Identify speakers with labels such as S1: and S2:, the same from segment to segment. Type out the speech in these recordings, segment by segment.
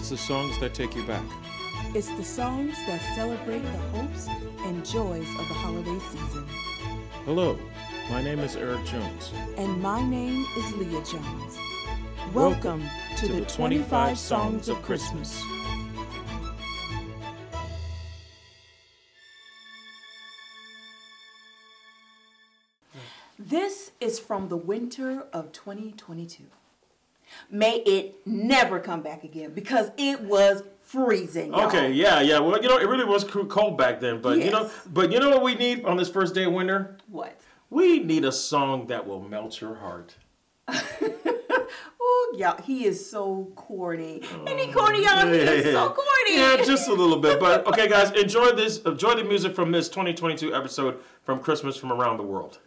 S1: It's the songs that take you back.
S2: It's the songs that celebrate the hopes and joys of the holiday season.
S1: Hello, my name is Eric Jones.
S2: And my name is Leah Jones. Welcome, to, the 25 Songs of Christmas. This is from the winter of 2022. May it never come back again because it was freezing. y'all.
S3: Okay, yeah, yeah. Well, you know, it really was cold back then, but you know, but you know what we need on this first day of winter?
S2: What?
S3: We need a song that will melt your heart.
S2: Oh, yeah, he is so corny. He corny, oh, y'all? He is so corny.
S3: Yeah, just a little bit. But okay, guys, enjoy this. Enjoy the music from this 2022 episode from Christmas from around the world.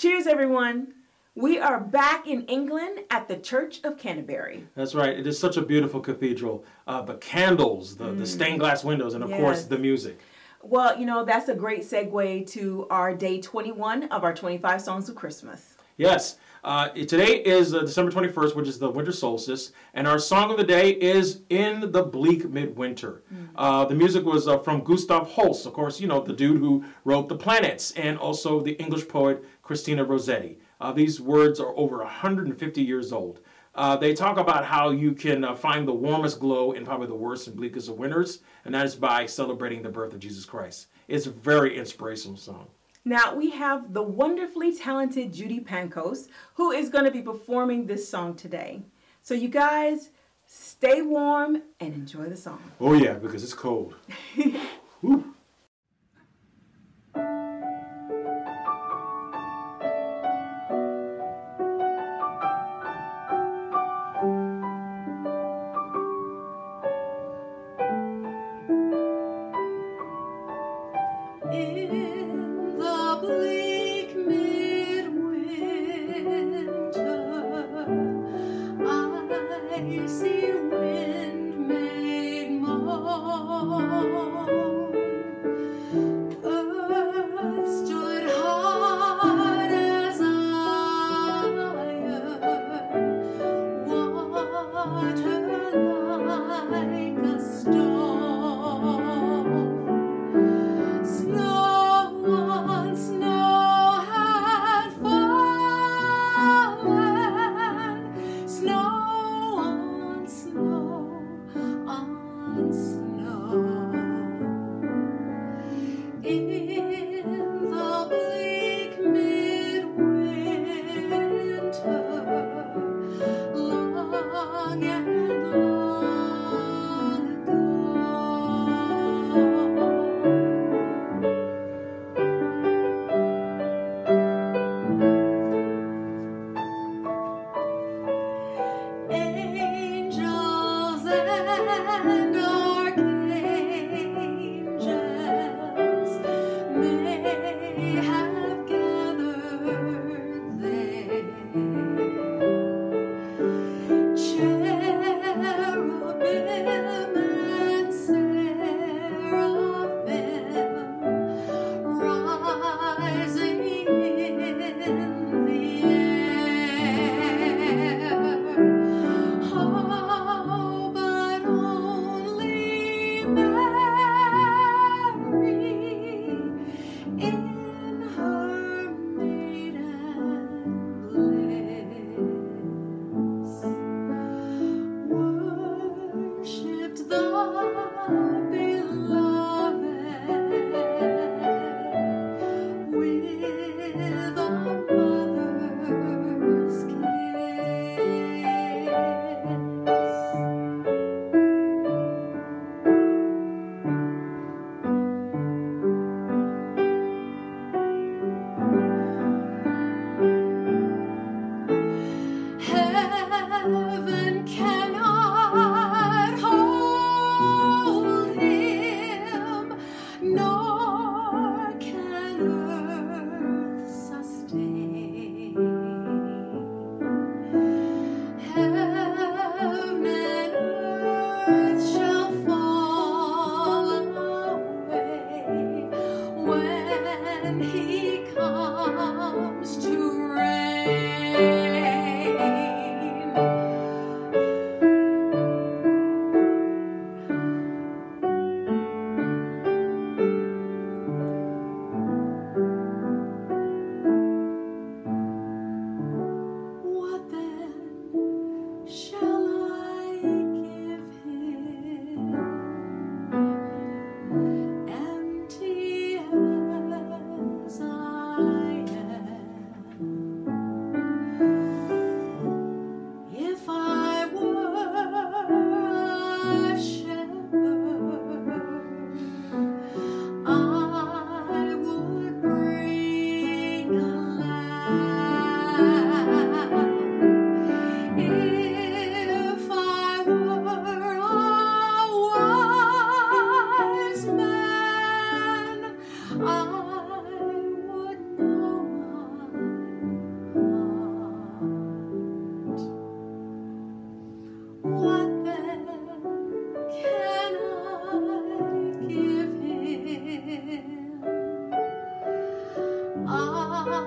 S2: Cheers, everyone. We are back in England at the Church of Canterbury.
S3: That's right. It is such a beautiful cathedral. Uh, the candles, the, the stained glass windows, and of course the music.
S2: Well, you know, that's a great segue to our day 21 of our 25 Songs of Christmas.
S3: Yes. Uh, today is uh, December 21st, which is the winter solstice, and our song of the day is In the Bleak Midwinter. Uh, the music was uh, from Gustav Holst, of course, you know, the dude who wrote The Planets, and also the English poet Christina Rossetti. Uh, these words are over 150 years old. Uh, they talk about how you can uh, find the warmest glow in probably the worst and bleakest of winters, and that is by celebrating the birth of Jesus Christ. It's a very inspirational song.
S2: Now, we have the wonderfully talented Judy Pancoast, who is going to be performing this song today. So, you guys, stay warm and enjoy the song.
S3: Oh, yeah, because it's cold.
S4: In 一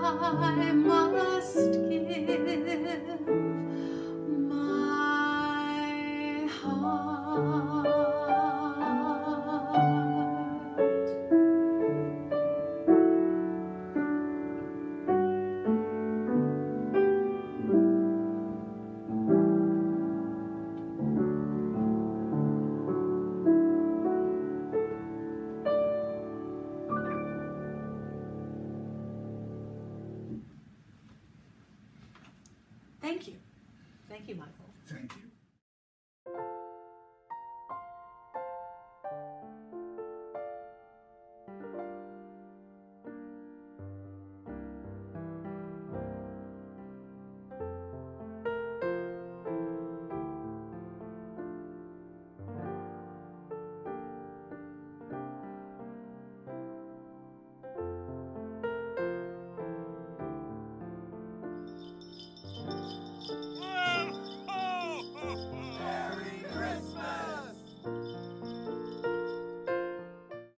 S4: I must give. Thank you. Thank you, Michael. Thank you.